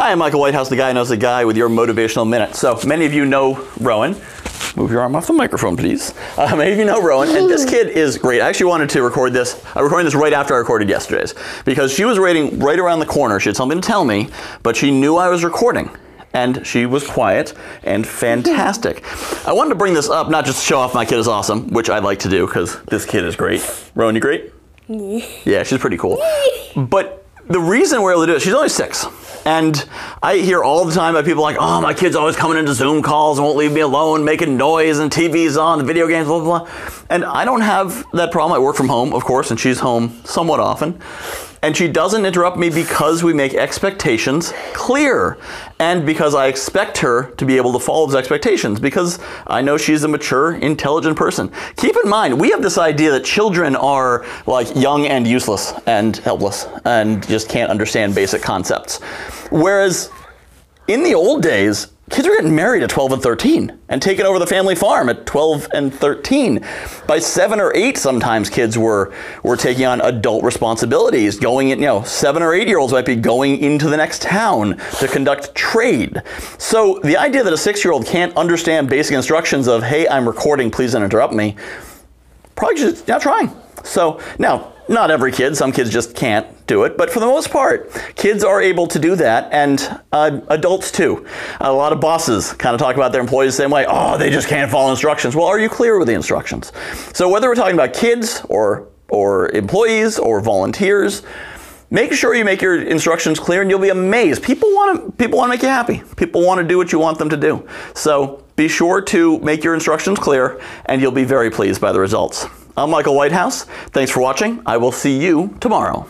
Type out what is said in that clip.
Hi, I'm Michael Whitehouse, the guy who knows the guy with your motivational minute. So many of you know Rowan. Move your arm off the microphone, please. Uh, many of you know Rowan, and this kid is great. I actually wanted to record this. I recorded this right after I recorded yesterday's because she was waiting right around the corner. She had something to tell me, but she knew I was recording. And she was quiet and fantastic. I wanted to bring this up, not just to show off my kid is awesome, which I like to do because this kid is great. Rowan, you great? Yeah, she's pretty cool. But the reason we're able to do it, she's only six. And I hear all the time about people like, oh, my kid's always coming into Zoom calls and won't leave me alone, making noise and TV's on, the video games, blah, blah, blah. And I don't have that problem. I work from home, of course, and she's home somewhat often. And she doesn't interrupt me because we make expectations clear. And because I expect her to be able to follow those expectations because I know she's a mature, intelligent person. Keep in mind, we have this idea that children are like young and useless and helpless and just can't understand basic concepts. Whereas in the old days, kids were getting married at 12 and 13 and taking over the family farm at 12 and 13 by 7 or 8 sometimes kids were were taking on adult responsibilities going in you know 7 or 8 year olds might be going into the next town to conduct trade. So the idea that a 6 year old can't understand basic instructions of hey i'm recording please don't interrupt me probably just not trying. So now not every kid, some kids just can't do it, but for the most part, kids are able to do that, and uh, adults too. A lot of bosses kind of talk about their employees the same way oh, they just can't follow instructions. Well, are you clear with the instructions? So, whether we're talking about kids or, or employees or volunteers, make sure you make your instructions clear and you'll be amazed. People want to people want to make you happy. People want to do what you want them to do. So, be sure to make your instructions clear and you'll be very pleased by the results. I'm Michael Whitehouse. Thanks for watching. I will see you tomorrow.